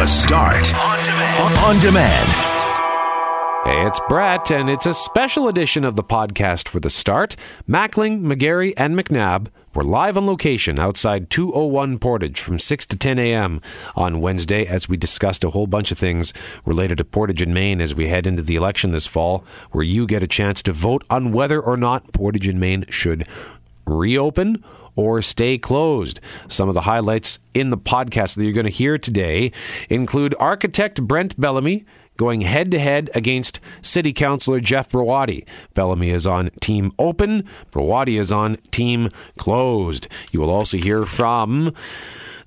The Start on demand. On demand. Hey, it's Brett, and it's a special edition of the podcast for the start. Mackling, McGarry, and McNabb were live on location outside 201 Portage from 6 to 10 a.m. on Wednesday as we discussed a whole bunch of things related to Portage and Main as we head into the election this fall, where you get a chance to vote on whether or not Portage and Main should reopen or stay closed. Some of the highlights in the podcast that you're going to hear today include architect Brent Bellamy going head to head against City Councilor Jeff Browaty. Bellamy is on Team Open, Browaty is on Team Closed. You will also hear from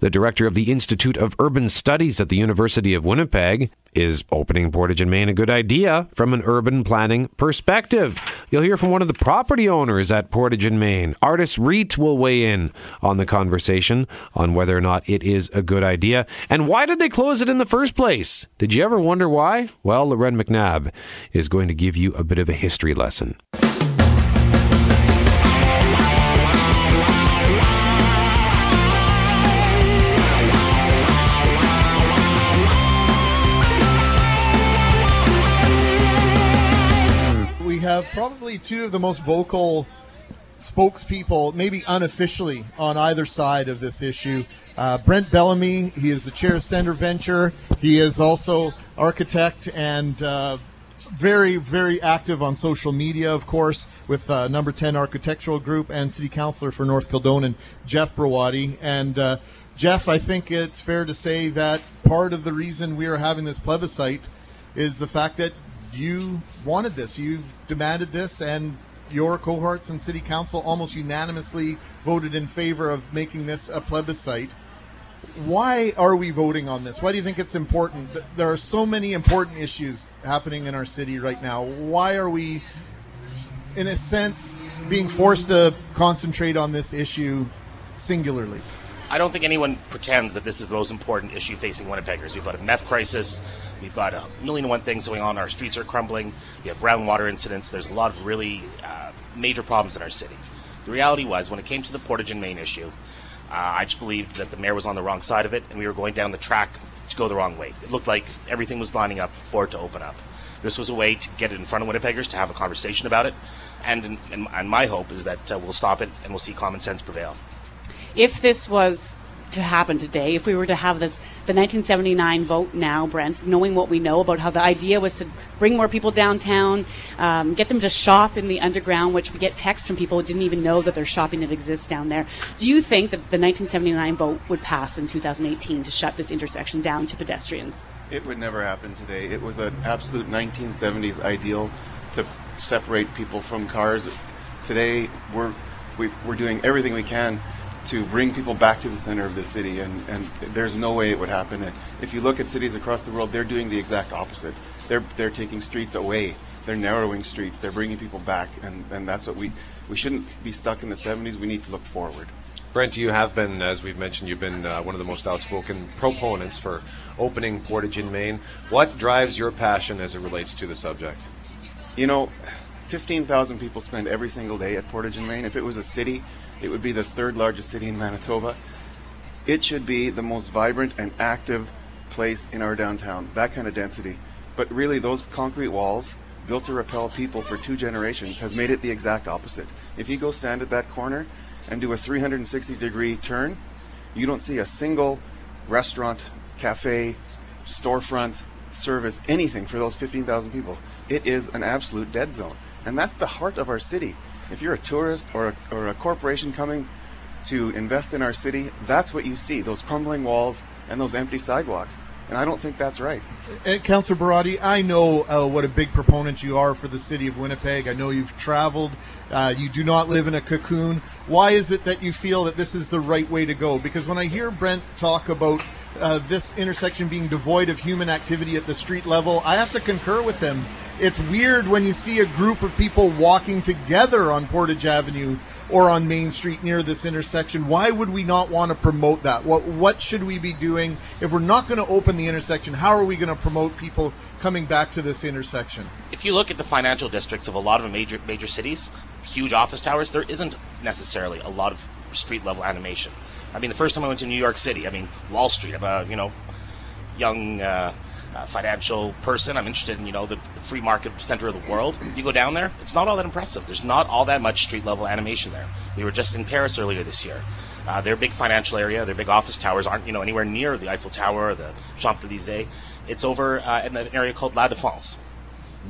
the director of the Institute of Urban Studies at the University of Winnipeg. Is opening Portage and Main a good idea from an urban planning perspective? You'll hear from one of the property owners at Portage and Main. Artis REIT will weigh in on the conversation on whether or not it is a good idea. And why did they close it in the first place? Did you ever wonder why? Well, Loren McNabb is going to give you a bit of a history lesson. Probably two of the most vocal spokespeople, maybe unofficially, on either side of this issue. Uh, Brent Bellamy, he is the chair of Center Venture. He is also architect and uh, very, very active on social media, of course, with uh, Number 10 Architectural Group and City Councilor for North Kildonan, Jeff Browaty. And uh, Jeff, I think it's fair to say that part of the reason we are having this plebiscite is the fact that you wanted this, you've demanded this, and your cohorts in city council almost unanimously voted in favor of making this a plebiscite. Why are we voting on this? Why do you think it's important? There are so many important issues happening in our city right now. Why are we, in a sense, being forced to concentrate on this issue singularly? I don't think anyone pretends that this is the most important issue facing Winnipeggers. We've got a meth crisis. We've got a million and one things going on. Our streets are crumbling. We have groundwater incidents. There's a lot of really uh, major problems in our city. The reality was, when it came to the Portage and Main issue, uh, I just believed that the mayor was on the wrong side of it, and we were going down the track to go the wrong way. It looked like everything was lining up for it to open up. This was a way to get it in front of Winnipeggers, to have a conversation about it, and, and, and my hope is that uh, we'll stop it and we'll see common sense prevail if this was to happen today, if we were to have this, the 1979 vote now, Brent, knowing what we know about how the idea was to bring more people downtown, um, get them to shop in the underground, which we get texts from people who didn't even know that there's shopping that exists down there. Do you think that the 1979 vote would pass in 2018 to shut this intersection down to pedestrians? It would never happen today. It was an absolute 1970s ideal to separate people from cars. Today, we're we, are we are doing everything we can to bring people back to the center of the city, and, and there's no way it would happen. And if you look at cities across the world, they're doing the exact opposite. They're they're taking streets away. They're narrowing streets. They're bringing people back, and, and that's what we we shouldn't be stuck in the 70s. We need to look forward. Brent, you have been, as we've mentioned, you've been uh, one of the most outspoken proponents for opening Portage and Main. What drives your passion as it relates to the subject? You know, 15,000 people spend every single day at Portage and Main. If it was a city, it would be the third largest city in Manitoba. It should be the most vibrant and active place in our downtown, that kind of density. But really, those concrete walls, built to repel people for two generations, has made it the exact opposite. If you go stand at that corner and do a 360 degree turn, you don't see a single restaurant, cafe, storefront, service, anything for those 15,000 people. It is an absolute dead zone. And that's the heart of our city. If you're a tourist or a, or a corporation coming to invest in our city, that's what you see those crumbling walls and those empty sidewalks. And I don't think that's right. Uh, Councillor Browaty, I know uh, what a big proponent you are for the city of Winnipeg. I know you've traveled. Uh, you do not live in a cocoon. Why is it that you feel that this is the right way to go? Because when I hear Brent talk about uh, this intersection being devoid of human activity at the street level, I have to concur with him. It's weird when you see a group of people walking together on Portage Avenue or on Main Street near this intersection. Why would we not want to promote that? What what should we be doing if we're not going to open the intersection? How are we going to promote people coming back to this intersection? If you look at the financial districts of a lot of major major cities, huge office towers, there isn't necessarily a lot of street level animation. I mean, the first time I went to New York City, I mean, Wall Street, uh, you know, young uh, uh, financial person. I'm interested in you know the, the, free market center of the world. You go down there, it's not all that impressive. There's not all that much street level animation there. We were just in Paris earlier this year. Uh, their big financial area, their big office towers aren't you know anywhere near the Eiffel Tower or the Champs Elysees. It's over uh, in an area called La Défense.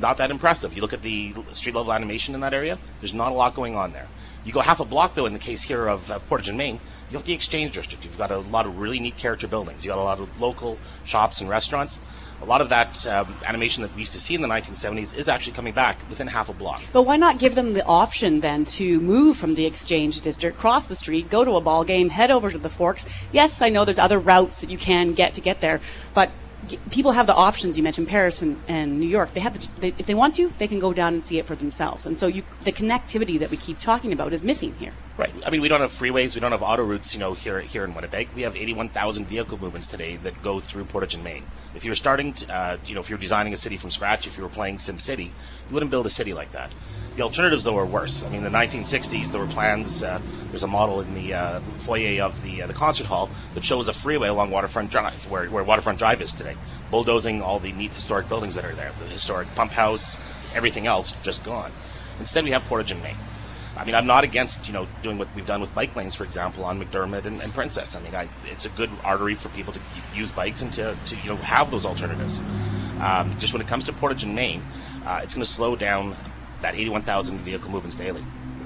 Not that impressive. You look at the street level animation in that area. There's not a lot going on there. You go half a block though, in the case here of uh, Portage and Main, you have the Exchange District. You've got a lot of really neat character buildings. You've got a lot of local shops and restaurants a lot of that um, animation that we used to see in the 1970s is actually coming back within half a block. But why not give them the option then to move from the exchange district, cross the street, go to a ball game, head over to the Forks? Yes, I know there's other routes that you can get to get there, but people have the options. You mentioned Paris and, and New York. They have, the, they, if they want to, they can go down and see it for themselves. And so you, the connectivity that we keep talking about is missing here. Right. I mean, we don't have freeways. We don't have auto routes. You know, here here in Winnipeg, we have 81,000 vehicle movements today that go through Portage and Main. If you were starting, to, uh, you know, if you were designing a city from scratch, if you were playing Sim City, you wouldn't build a city like that. The alternatives, though, are worse. I mean, in the 1960s, there were plans. Uh, there's a model in the uh, foyer of the uh, the concert hall that shows a freeway along Waterfront Drive, where, where Waterfront Drive is today, bulldozing all the neat historic buildings that are there, the historic pump house, everything else just gone. Instead, we have Portage and Main. I mean, I'm not against you know doing what we've done with bike lanes, for example, on McDermot and, and Princess. I mean, I, it's a good artery for people to use bikes and to, to you know have those alternatives. Um, just when it comes to Portage and Main, uh, it's going to slow down that 81,000 vehicle movements daily.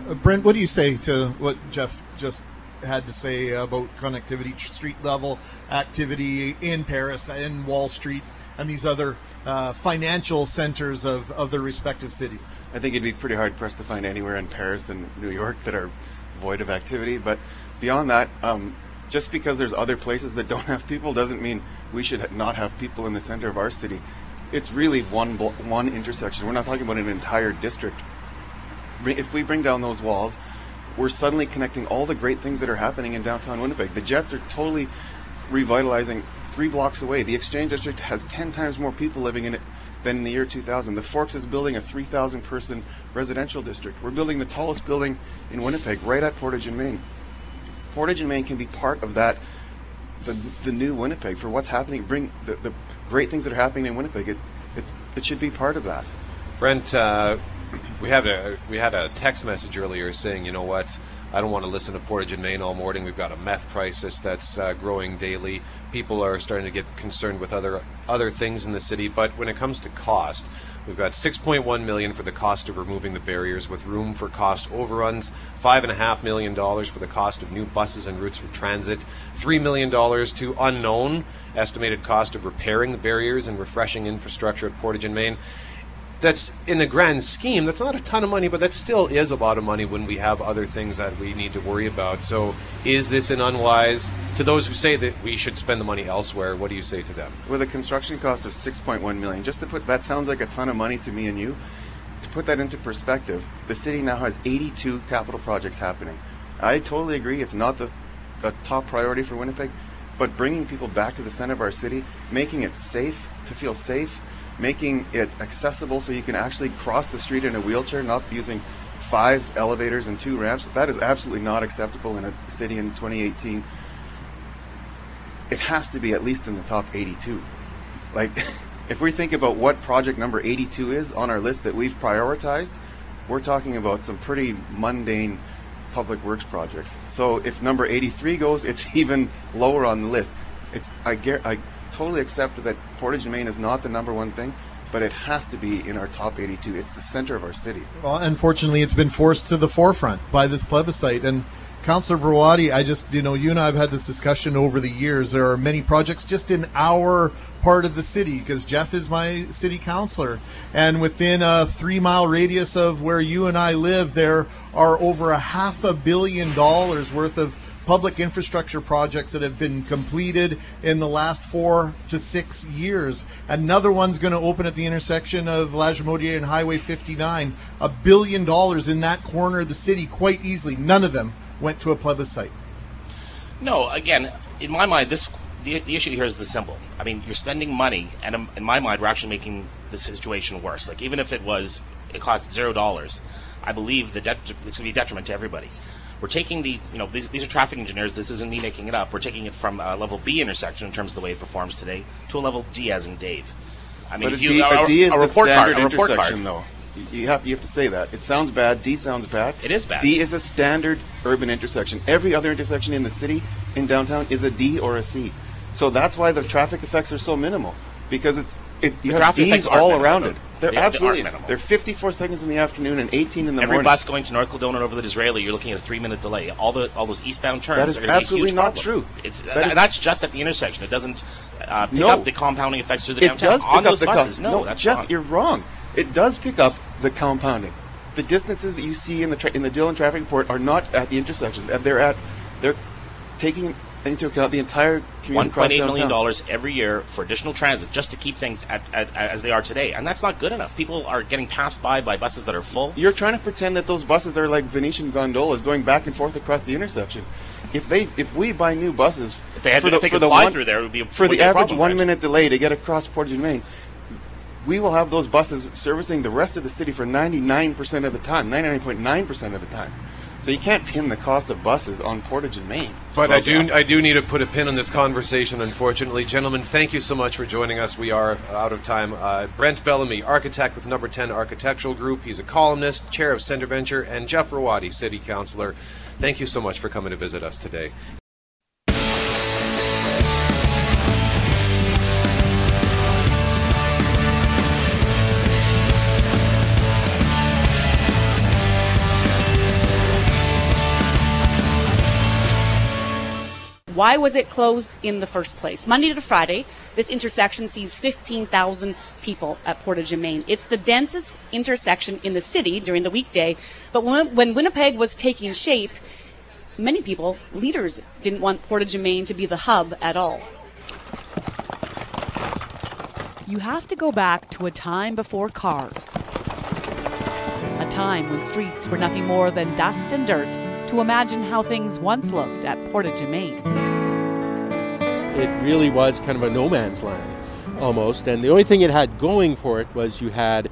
Uh, Brent, what do you say to what Jeff just had to say about connectivity, street level activity in Paris, in Wall Street, and these other uh, financial centers of, of their respective cities? I think it'd be pretty hard pressed to find anywhere in Paris and New York that are void of activity. But beyond that, um, just because there's other places that don't have people doesn't mean we should not have people in the center of our city it's really one blo- one intersection. We're not talking about an entire district. If we bring down those walls, we're suddenly connecting all the great things that are happening in downtown Winnipeg. The Jets are totally revitalizing three blocks away. The Exchange District has 10 times more people living in it than in the year 2000. The Forks is building a 3,000 person residential district. We're building the tallest building in Winnipeg right at Portage and Main. Portage and Main can be part of that the, the new Winnipeg for what's happening. Bring the, the great things that are happening in Winnipeg. It it's it should be part of that. Brent, uh, we had a we had a text message earlier saying, you know what, I don't want to listen to Portage and Main all morning. We've got a meth crisis that's uh, growing daily. People are starting to get concerned with other other things in the city. But when it comes to cost, We've got 6.1 million for the cost of removing the barriers, with room for cost overruns. Five and a half million dollars for the cost of new buses and routes for transit. Three million dollars to unknown estimated cost of repairing the barriers and refreshing infrastructure at Portage and Main that's in the grand scheme, that's not a ton of money, but that still is a lot of money when we have other things that we need to worry about. So, is this an unwise? To those who say that we should spend the money elsewhere, what do you say to them? With a construction cost of 6.1 million, just to put that sounds like a ton of money to me and you. To put that into perspective, the city now has 82 capital projects happening. I totally agree. It's not the, the top priority for Winnipeg, but bringing people back to the center of our city, making it safe to feel safe making it accessible so you can actually cross the street in a wheelchair, not using five elevators and two ramps. That is absolutely not acceptable in a city in 2018. It has to be at least in the top 82. Like, if we think about what project number 82 is on our list that we've prioritized, we're talking about some pretty mundane public works projects. So if number 83 goes, it's even lower on the list. It's I, I totally accept that Portage and Main is not the number one thing, but it has to be in our top 82. It's the center of our city. Well, unfortunately, it's been forced to the forefront by this plebiscite. And Councillor Browaty, I just, you know, you and I have had this discussion over the years. There are many projects just in our part of the city because Jeff is my city councilor. And within a three mile radius of where you and I live, there are over a half a billion dollars worth of public infrastructure projects that have been completed in the last four to six years. Another one's going to open at the intersection of Lagimodiere and Highway 59. A billion dollars in that corner of the city quite easily. None of them went to a plebiscite. No, again, in my mind, this the, the issue here is the symbol. I mean, you're spending money, and in my mind, we're actually making the situation worse. Like even if it was, it cost zero dollars, I believe the det- it's going to be a detriment to everybody We're taking the, you know, these, these are traffic engineers. This isn't me making it up. We're taking it from a level B intersection in terms of the way it performs today to a level D as in Dave. I mean, But a you D, a D is a the standard card, a report intersection, card. though. You- have you have to say that. It sounds bad. D sounds bad. It is bad. D is a standard urban intersection. Every other intersection in the city in downtown is a D or a C. So that's why the traffic effects are so minimal because it's it, you The have D's all around it. They're They- they absolutely minimal. they're 54 seconds in the afternoon and 18 in the Every morning. Every bus going to North Kildonan over the Disraeli, you're looking at a three-minute delay. All the all those eastbound turns. That is are gonna be a absolutely huge not problem. true. It's That th- is- that's just at the intersection. It doesn't uh, pick No. up the compounding effects through the it downtown does pick on up those the buses. no, that's Jeff, wrong. you're wrong. It does pick up the compounding. The distances that you see in the tra- in the Dillon traffic report are not at the intersection. They're at they're taking into account the entire community One across point eight million downtown. dollars every year for additional transit just to keep things at, at, as they are today, and that's not good enough. People are getting passed by by buses that are full. You're trying to pretend that those buses are like Venetian gondolas going back and forth across the intersection. If they if we buy new buses If they had for to- the, if for the fly one, through there, it would be a- for the average problem, one right? minute delay to get across Portage and Main, we will have those buses servicing the rest of the city for 99% of the time, 99.9% of the time. So you can't pin the cost of buses on Portage and Main. But So I do, I do need to put a pin on this conversation. Unfortunately, gentlemen, thank you so much for joining us. We are out of time. Uh, Brent Bellamy, architect with Number Ten Architectural Group. He's a columnist, chair of Center Venture, and Jeff Browaty, city councilor. Thank you so much for coming to visit us today. Why was it closed in the first place? Monday to Friday, this intersection sees 15,000 people at Portage and Main. It's the densest intersection in the city during the weekday, but when, when Winnipeg was taking shape, many people, leaders, didn't want Portage and Main to be the hub at all. You have to go back to a time before cars. A time when streets were nothing more than dust and dirt to imagine how things once looked at Portage and Main. it really was kind of a no man's land almost. And the only thing it had going for it was you had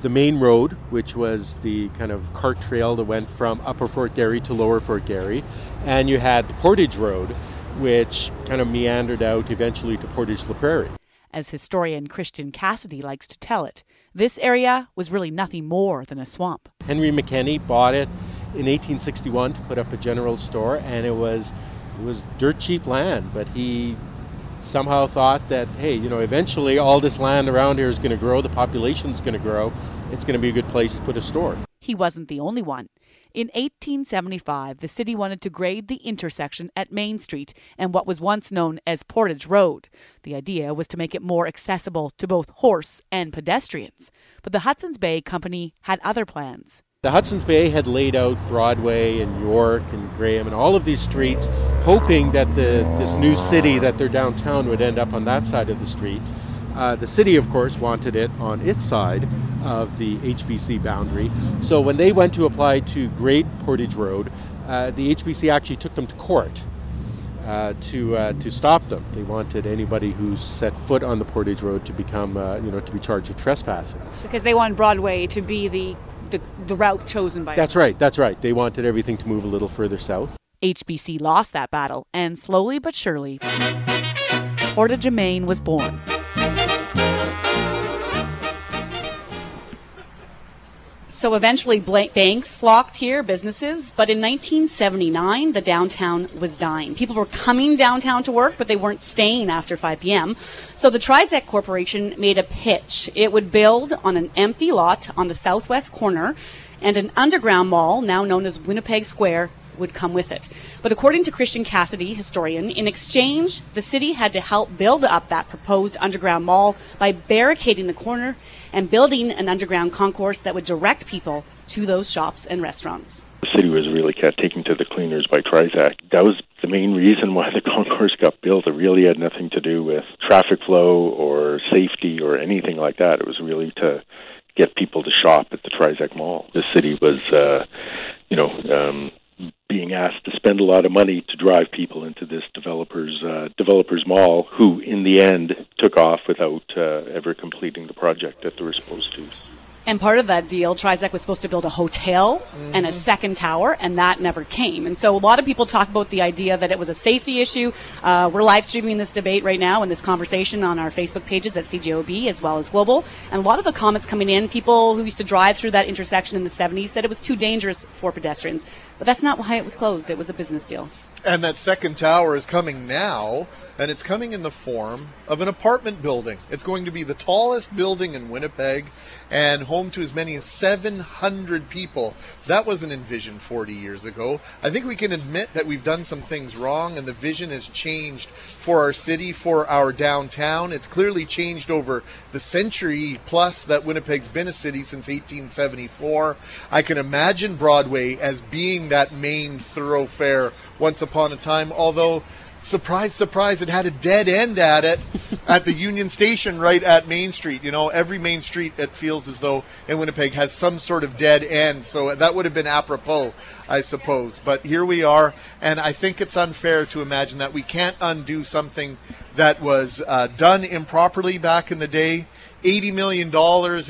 the main road, which was the kind of cart trail that went from Upper Fort Garry to Lower Fort Garry, and you had the Portage Road, which kind of meandered out eventually to Portage La Prairie. As historian Christian Cassidy likes to tell it, this area was really nothing more than a swamp. Henry McKenney bought it in 1861 to put up a general store, and it was it was dirt cheap land. But he somehow thought that hey, you know, eventually all this land around here is going to grow, the population's going to grow, it's going to be a good place to put a store. He wasn't the only one. In 1875, the city wanted to grade the intersection at Main Street and what was once known as Portage Road. The idea was to make it more accessible to both horse and pedestrians. But the Hudson's Bay Company had other plans. The Hudson's Bay had laid out Broadway and York and Graham and all of these streets, hoping that the this new city that they're downtown would end up on that side of the street. Uh, the city, of course, wanted it on its side of the HBC boundary. So when they went to apply to Great Portage Road, uh, the HBC actually took them to court uh, to uh, to stop them. They wanted anybody who set foot on the Portage Road to become, uh, you know, to be charged with trespassing. because they want Broadway to be the, the, the route chosen by That's right. That's right. They wanted everything to move a little further south. HBC lost that battle, and slowly but surely, Portage and Main was born. So eventually, banks flocked here, businesses. But in 1979, the downtown was dying. People were coming downtown to work, but they weren't staying after 5 p.m. So the Trizec Corporation made a pitch. It would build on an empty lot on the southwest corner, and an underground mall, now known as Winnipeg Square, would come with it. But according to Christian Cassidy, historian, in exchange, the city had to help build up that proposed underground mall by barricading the corner and building an underground concourse that would direct people to those shops and restaurants. The city was really kind of taken to the cleaners by Trizec. That was the main reason why the concourse got built. It really had nothing to do with traffic flow or safety or anything like that. It was really to get people to shop at the Trizec Mall. The city was, uh, you know, um, being asked to spend a lot of money to drive people into this developers uh, developers mall, who in the end took off without uh, ever completing the project that they were supposed to. And part of that deal, Trizec was supposed to build a hotel and a second tower, and that never came. And so a lot of people talk about the idea that it was a safety issue. Uh, we're live streaming this debate right now and this conversation on our Facebook pages at CJOB as well as Global. And a lot of the comments coming in, people who used to drive through that intersection in the 70s said it was too dangerous for pedestrians. But that's not why it was closed. It was a business deal. And that second tower is coming now, and it's coming in the form of an apartment building. It's going to be the tallest building in Winnipeg and home to as many as 700 people. That wasn't envisioned 40 years ago. I think we can admit that we've done some things wrong and the vision has changed for our city, for our downtown. It's clearly changed over the century plus that Winnipeg's been a city since 1874. I can imagine Broadway as being that main thoroughfare once upon a time, although surprise, surprise, it had a dead end at it at the Union Station right at Main Street. You know, every main street it feels as though in Winnipeg has some sort of dead end. So that would have been apropos, I suppose. But here we are, and I think it's unfair to imagine that we can't undo something that was uh, done improperly back in the day. $80 million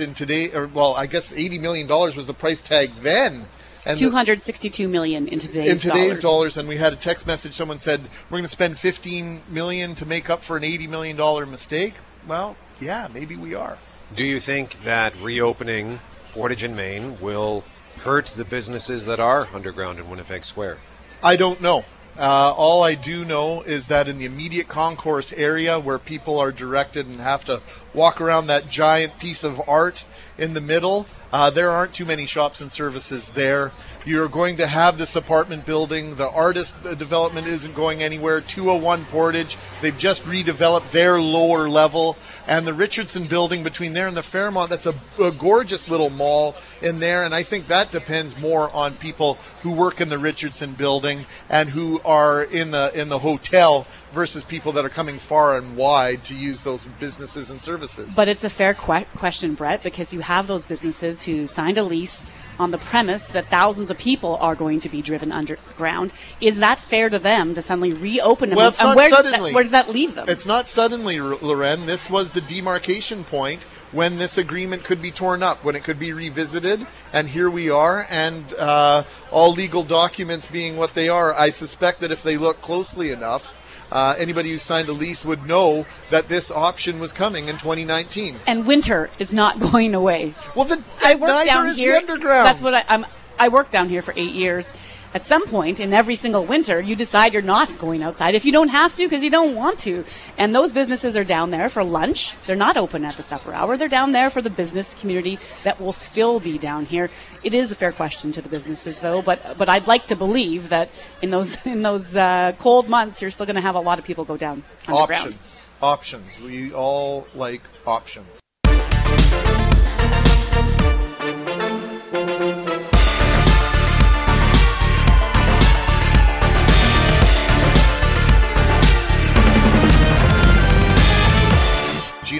in today, or well, I guess $80 million was the price tag then. And 262 million in today's, dollars. in today's dollars. dollars. and we had a text message someone said we're going to spend 15 million to make up for an 80 million dollar mistake well yeah maybe we are Do you think that reopening Portage and Main will hurt the businesses that are underground in Winnipeg Square? i don't know uh, all I do know is that in the immediate concourse area where people are directed and have to walk around that giant piece of art in the middle, uh, there aren't too many shops and services there. You're going to have this apartment building. The artist uh, development isn't going anywhere. 201 Portage, they've just redeveloped their lower level. And the Richardson building between there and the Fairmont, that's a, a gorgeous little mall in there. And I think that depends more on people who work in the Richardson building and who are in the in the hotel versus people that are coming far and wide to use those businesses and services. But it's a fair que- question, Brett, because you have those businesses who signed a lease on the premise that thousands of people are going to be driven underground. Is that fair to them to suddenly reopen them? Well, it's and not where, does suddenly. that, where does that leave them? It's not suddenly, Loren. This was the demarcation point when this agreement could be torn up, when it could be revisited, and here we are. And uh, all legal documents being what they are, I suspect that if they look closely enough, uh, anybody who signed a lease would know that this option was coming in 2019. and winter is not going away. Well, the, I work down is the here. underground. That's what I, I'm. I worked down here for eight years. At some point in every single winter, you decide you're not going outside if you don't have to because you don't want to. And those businesses are down there for lunch. They're not open at the supper hour. They're down there for the business community that will still be down here. It is a fair question to the businesses, though. But but I'd like to believe that in those in those uh, cold months, you're still going to have a lot of people go down options. Options. We all like options.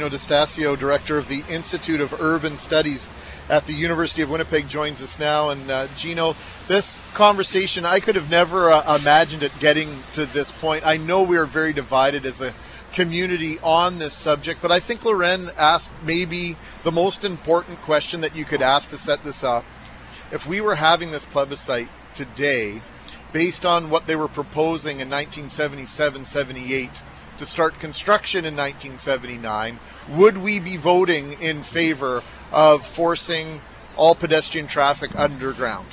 Jino Distasio, director of the Institute of Urban Studies at the University of Winnipeg, joins us now. And uh, Jino, this conversation, I could have never uh, imagined it getting to this point. I know we are very divided as a community on this subject, but I think Loren asked maybe the most important question that you could ask to set this up. If we were having this plebiscite today, based on what they were proposing in 1977 78 to start construction in 1979, would we be voting in favor of forcing all pedestrian traffic underground?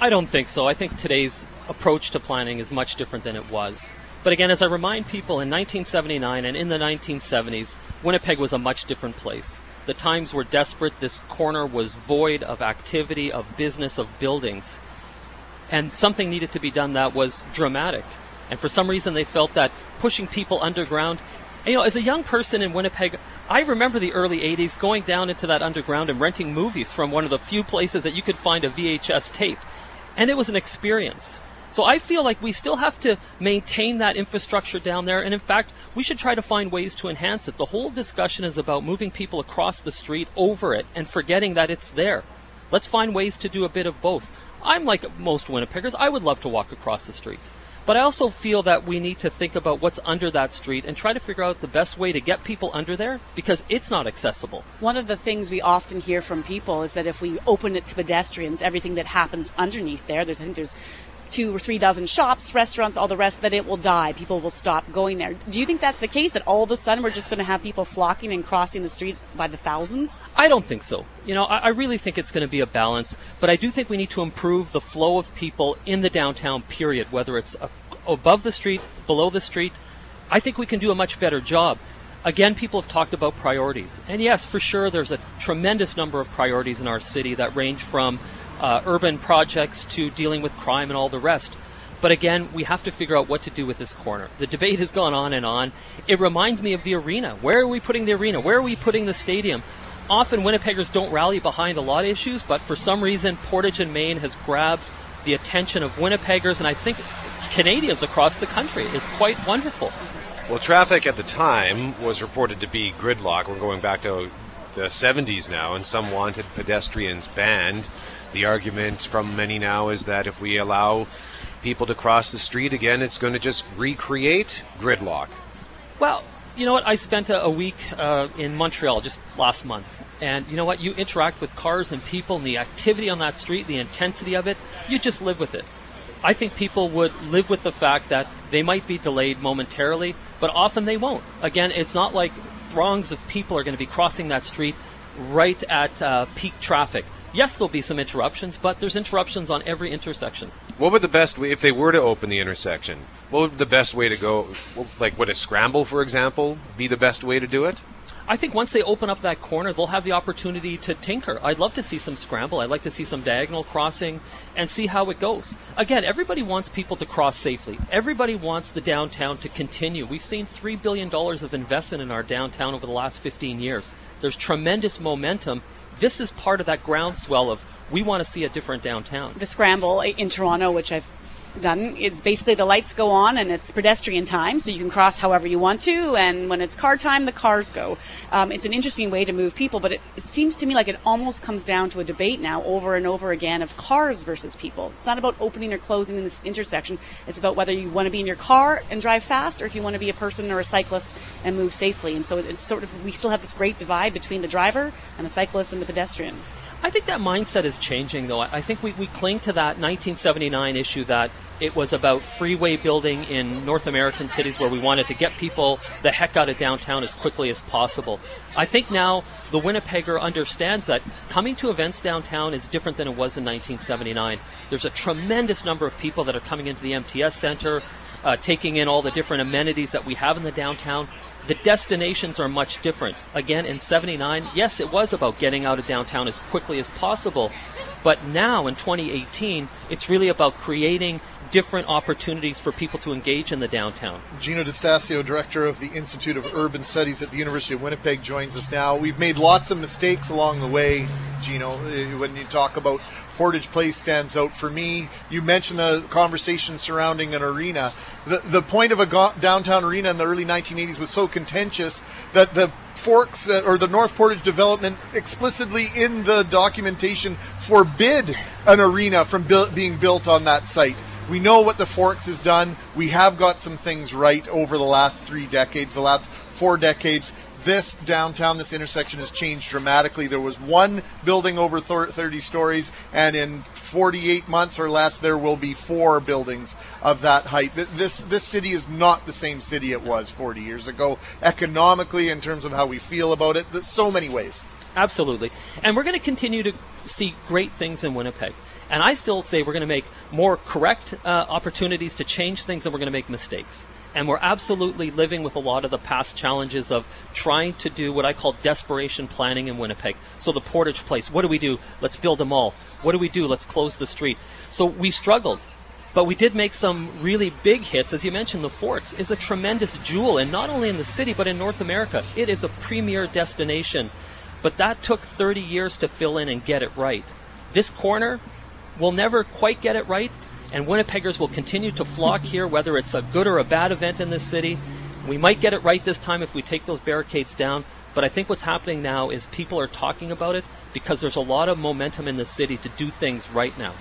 I don't think so. I think today's approach to planning is much different than it was. But again, as I remind people, in 1979 and in the 1970s, Winnipeg was a much different place. The times were desperate. This corner was void of activity, of business, of buildings. And something needed to be done that was dramatic. And for some reason, they felt that pushing people underground. You know, as a young person in Winnipeg, I remember the early 80s going down into that underground and renting movies from one of the few places that you could find a VHS tape. And it was an experience. So I feel like we still have to maintain that infrastructure down there. And in fact, we should try to find ways to enhance it. The whole discussion is about moving people across the street over it and forgetting that it's there. Let's find ways to do a bit of both. I'm like most Winnipeggers. I would love to walk across the street. But I also feel that we need to think about what's under that street and try to figure out the best way to get people under there because it's not accessible. One of the things we often hear from people is that if we open it to pedestrians, everything that happens underneath there, there's I think there's two or three dozen shops, restaurants, all the rest, that it will die. People will stop going there. Do you think that's the case? That all of a sudden we're just going to have people flocking and crossing the street by the thousands? I don't think so. You know, I, I really think it's going to be a balance, but I do think we need to improve the flow of people in the downtown, period, whether it's a, above the street, below the street. I think we can do a much better job. Again, people have talked about priorities. And yes, for sure, there's a tremendous number of priorities in our city that range from uh, urban projects to dealing with crime and all the rest. But again, we have to figure out what to do with this corner. The debate has gone on and on. It reminds me of the arena. Where are we putting the arena? Where are we putting the stadium? Often Winnipeggers don't rally behind a lot of issues, but for some reason, Portage and Main has grabbed the attention of Winnipeggers and I think Canadians across the country. It's quite wonderful. Well, traffic at the time was reported to be gridlock. We're going back to the 70s now, and some wanted pedestrians banned. The argument from many now is that if we allow people to cross the street again, it's going to just recreate gridlock. Well, you know what? I spent a, a week uh, in Montreal just last month. And you know what? You interact with cars and people and the activity on that street, the intensity of it, you just live with it. I think people would live with the fact that they might be delayed momentarily, but often they won't. Again, it's not like throngs of people are going to be crossing that street right at uh, peak traffic. Yes, there'll be some interruptions, but there's interruptions on every intersection. What would the best way, if they were to open the intersection, what would the best way to go? Like, would a scramble, for example, be the best way to do it? I think once they open up that corner, they'll have the opportunity to tinker. I'd love to see some scramble. I'd like to see some diagonal crossing and see how it goes. Again, everybody wants people to cross safely. Everybody wants the downtown to continue. We've seen $3 billion of investment in our downtown over the last 15 years. There's tremendous momentum. This is part of that groundswell of we want to see a different downtown. The scramble in Toronto, which I've done. It's basically the lights go on and it's pedestrian time, so you can cross however you want to. And when it's car time, the cars go. Um, it's an interesting way to move people, but it, it seems to me like it almost comes down to a debate now over and over again of cars versus people. It's not about opening or closing in this intersection. It's about whether you want to be in your car and drive fast or if you want to be a person or a cyclist and move safely. And so it's sort of, we still have this great divide between the driver and the cyclist and the pedestrian. I think that mindset is changing, though. I think we, we cling to that 1979 issue that it was about freeway building in North American cities where we wanted to get people the heck out of downtown as quickly as possible. I think now the Winnipegger understands that coming to events downtown is different than it was in 1979. There's a tremendous number of people that are coming into the MTS Center, uh, taking in all the different amenities that we have in the downtown the destinations are much different. Again, in 79, yes, it was about getting out of downtown as quickly as possible. But now in 2018, it's really about creating different opportunities for people to engage in the downtown. Jino Distasio, director of the Institute of Urban Studies at the University of Winnipeg, joins us now. We've made lots of mistakes along the way, Jino. Eh, when you talk about Portage Place stands out for me. You mentioned the conversation surrounding an arena. The, the point of a go- downtown arena in the early 1980s was so contentious that the Forks uh, or the North Portage development explicitly in the documentation forbid an arena from bu- being built on that site. We know what the Forks has done. We have got some things right over the last three decades, the last four decades. This downtown, this intersection has changed dramatically. There was one building over 30 stories, and in 48 months or less, there will be four buildings of that height. This this city is not the same city it was 40 years ago, economically, in terms of how we feel about it. So many ways. Absolutely, and we're going to continue to see great things in Winnipeg. And I still say we're going to make more correct uh, opportunities to change things and we're going to make mistakes. And we're absolutely living with a lot of the past challenges of trying to do what I call desperation planning in Winnipeg. So the Portage Place, what do we do? Let's build a mall. What do we do? Let's close the street. So we struggled. But we did make some really big hits. As you mentioned, the Forks is a tremendous jewel, and not only in the city, but in North America. It is a premier destination. But that took 30 years to fill in and get it right. This corner, We'll never quite get it right, and Winnipeggers will continue to flock here, whether it's a good or a bad event in this city. We might get it right this time if we take those barricades down, but I think what's happening now is people are talking about it because there's a lot of momentum in the city to do things right now.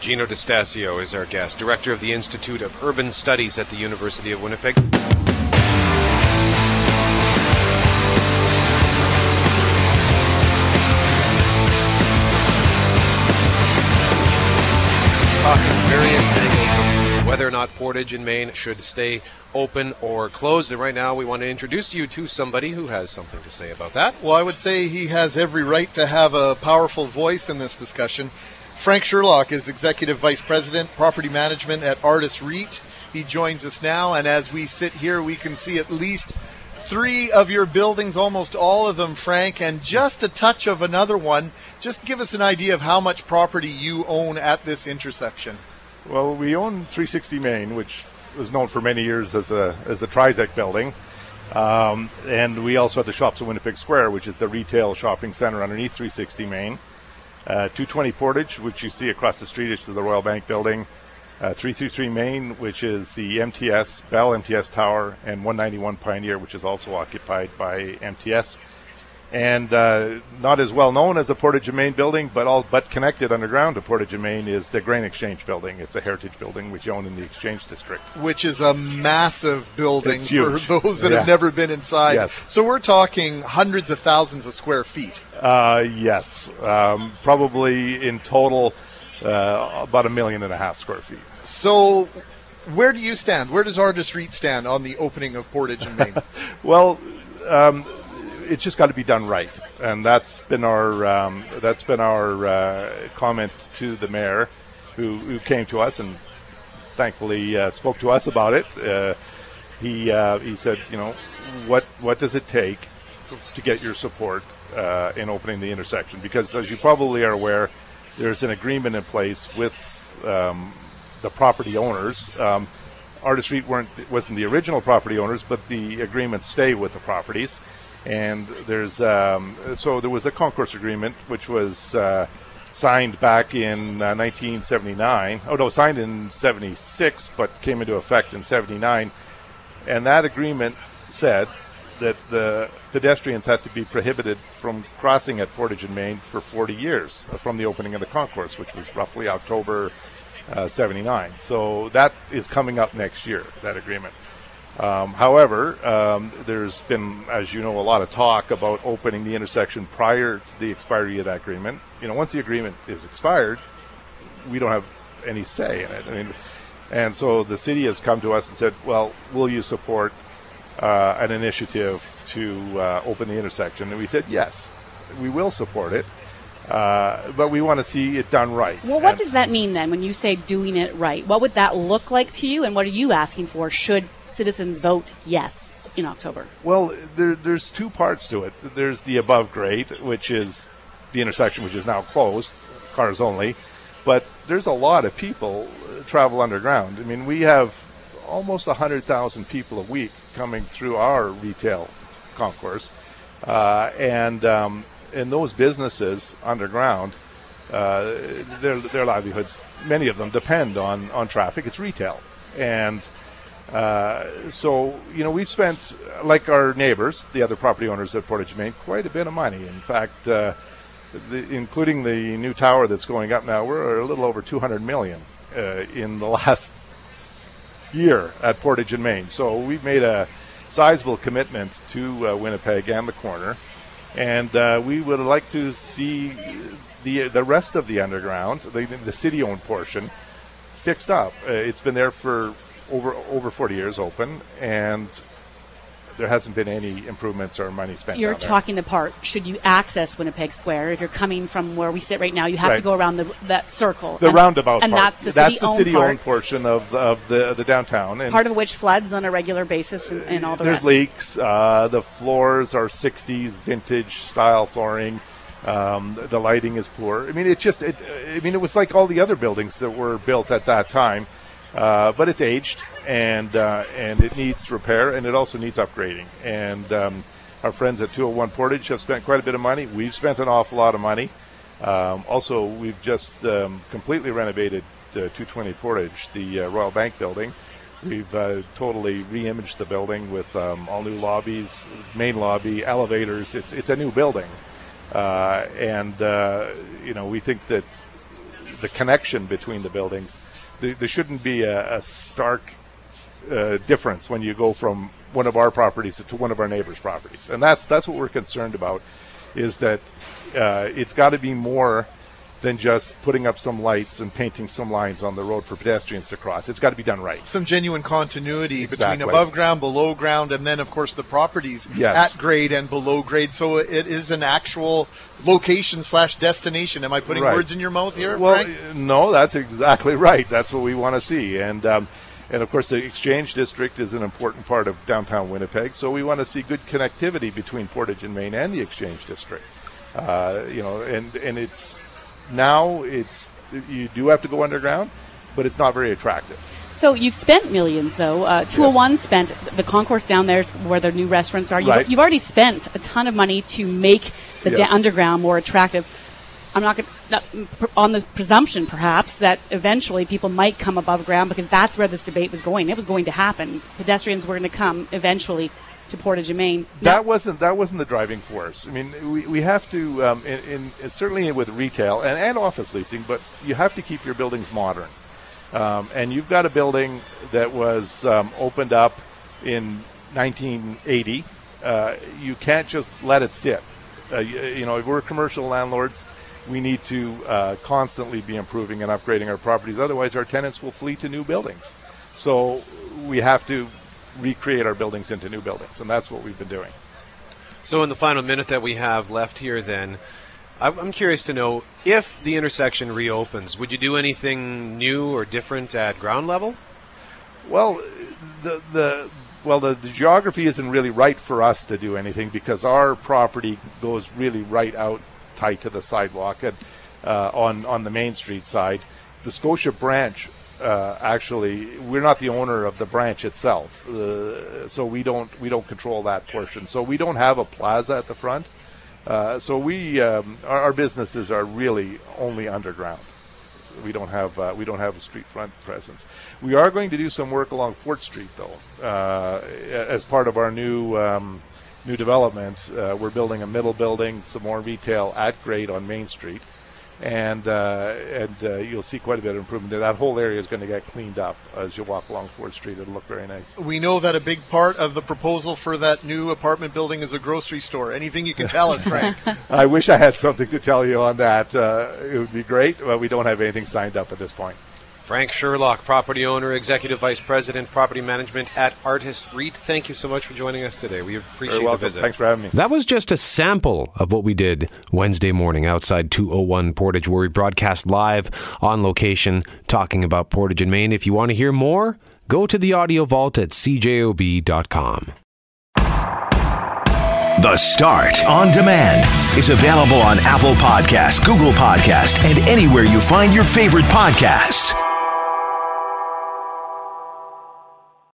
Jino Distasio is our guest, director of the Institute of Urban Studies at the University of Winnipeg. Talking various of whether or not Portage and Main should stay open or closed. And right now, we want to introduce you to somebody who has something to say about that. Well, I would say he has every right to have a powerful voice in this discussion. Frank Sherlock is Executive Vice President, Property Management at Artis REIT. He joins us now, and as we sit here, we can see at least three of your buildings, almost all of them, Frank, and just a touch of another one. Just give us an idea of how much property you own at this intersection. Well, we own 360 Main, which was known for many years as the as the Trizec building, um, and we also have the Shops at Winnipeg Square, which is the retail shopping center underneath 360 Main. Uh, 220 Portage, which you see across the street, is the Royal Bank building. Uh, 333 Main, which is the MTS Bell MTS Tower, and 191 Pioneer, which is also occupied by MTS. And uh, not as well known as the Portage and Main building, but all but connected underground to Portage and Main is the Grain Exchange building. It's a heritage building which you own in the Exchange District. Which is a massive building It's for those that Yeah. have never been inside. Yes. So we're talking hundreds of thousands of square feet. Uh, yes, um, probably in total uh, about a million and a half square feet. So where do you stand? Where does Artis REIT stand on the opening of Portage and Main? Well, um, it's just got to be done right, and that's been our um, that's been our uh, comment to the mayor, who, who came to us and thankfully uh, spoke to us about it. Uh, he uh, he said, you know, what what does it take to get your support uh, in opening the intersection? Because as you probably are aware, there's an agreement in place with um, the property owners. Um, Artis REIT weren't wasn't the original property owners, but the agreements stay with the properties. And there's um, so there was a concourse agreement which was uh, signed back in uh, 1979. Oh no, signed in 76, but came into effect in 79. And that agreement said that the pedestrians had to be prohibited from crossing at Portage and Main for 40 years from the opening of the concourse, which was roughly October uh, 79. So that is coming up next year, that agreement. Um, however, um, there's been, as you know, a lot of talk about opening the intersection prior to the expiry of that agreement. You know, once the agreement is expired, we don't have any say in it. I mean, and so the city has come to us and said, "Well, will you support uh, an initiative to uh, open the intersection?" And we said, "Yes, we will support it, uh, but we want to see it done right." Well, what And- does that mean then when you say doing it right? What would that look like to you, and what are you asking for? Should citizens vote yes in October? Well, there, there's two parts to it. There's the above grade, which is the intersection, which is now closed, cars only. But there's a lot of people uh, travel underground. I mean, we have almost 100,000 people a week coming through our retail concourse. Uh, and, um, and those businesses underground, uh, their, their livelihoods, many of them depend on, on traffic. It's retail. And uh, so, you know, we've spent, like our neighbors, the other property owners at Portage Main, quite a bit of money. In fact, uh, the, including the new tower that's going up now, we're a little over 200 million uh, in the last year at Portage and Main. So we've made a sizable commitment to uh, Winnipeg and the corner, and uh, we would like to see the the rest of the underground, the, the city-owned portion, fixed up. Uh, it's been there for over over 40 years open, and there hasn't been any improvements or money spent. You're talking the part. Should you access Winnipeg Square? If you're coming from where we sit right now, you have to go around the, that circle. the and, roundabout and part. that's the that's city-owned the city-owned portion of of the the downtown. And part of which floods on a regular basis, and, and all the there's rest. leaks. Uh, the floors are 60s vintage style flooring. Um, the lighting is poor. I mean, it just. It, I mean, it was like all the other buildings that were built at that time, uh, but it's aged and uh, and it needs repair and it also needs upgrading. And um, our friends at 201 Portage have spent quite a bit of money. We've spent an awful lot of money. Um, also, we've just um, completely renovated uh, 220 Portage, the uh, Royal Bank building. We've uh, totally re-imaged the building with um, all new lobbies, main lobby, elevators. It's it's a new building, uh, and you know we think that the connection between the buildings. There, shouldn't be a, a stark uh, difference when you go from one of our properties to one of our neighbors' properties, and that's that's what we're concerned about. Is that uh, it's got to be more than just putting up some lights and painting some lines on the road for pedestrians to cross. It's got to be done right. Some genuine continuity Exactly. between above ground, below ground, and then, of course, the properties Yes. at grade and below grade. So it is an actual location slash destination. Am I putting Right. words in your mouth here, Well, Frank? no, that's exactly right. That's what we want to see, and um, and of course the Exchange District is an important part of downtown Winnipeg. So we want to see good connectivity between Portage and Main and the Exchange District. Uh, you know, and and it's now it's you do have to go underground, but it's not very attractive. So you've spent millions, though. Uh, 201 spent the concourse down there is where the new restaurants are. You've, Right. you've already spent a ton of money to make the da- underground more attractive. I'm not going to, on the presumption, perhaps, that eventually people might come above ground because that's where this debate was going. It was going to happen. Pedestrians were going to come eventually to Portage and Main. That wasn't that wasn't the driving force. I mean, we, we have to um, in, in certainly with retail and, and office leasing, but you have to keep your buildings modern. Um, and you've got a building that was um, opened up in 1980. Uh, you can't just let it sit. Uh, you, you know, if we're commercial landlords, we need to uh, constantly be improving and upgrading our properties. Otherwise, our tenants will flee to new buildings. So we have to recreate our buildings into new buildings, and that's what we've been doing. So, in the final minute that we have left here, then, I'm I'm curious to know if the intersection reopens, would you do anything new or different at ground level? Well, the the well the, the geography isn't really right for us to do anything because our property goes really right out tight to the sidewalk and uh, on on the Main Street side. The Scotia branch uh, actually we're not the owner of the branch itself, uh, so we don't we don't control that portion. So we don't have a plaza at the front. Uh, so we um, our, our businesses are really only underground we don't have uh, we don't have a street front presence. We are going to do some work along Fort Street though, uh, as part of our new um, new development. Uh, we're building a middle building, some more retail at grade on Main Street, and uh, and uh, you'll see quite a bit of improvement there. That whole area is going to get cleaned up as you walk along Fort Street. It'll look very nice. We know that a big part of the proposal for that new apartment building is a grocery store. Anything you can tell us, Frank? I wish I had something to tell you on that. Uh, it would be great, but we don't have anything signed up at this point. Frank Sherlock, property owner, executive vice president, property management at Artis REIT. Thank you so much for joining us today. We appreciate Very the visit. Thanks for having me. That was just a sample of what we did Wednesday morning outside 201 Portage, where we broadcast live on location talking about Portage and Main. If you want to hear more, go to the audio vault at cjob.com. The Start on Demand is available on Apple Podcasts, Google Podcasts, and anywhere you find your favorite podcasts.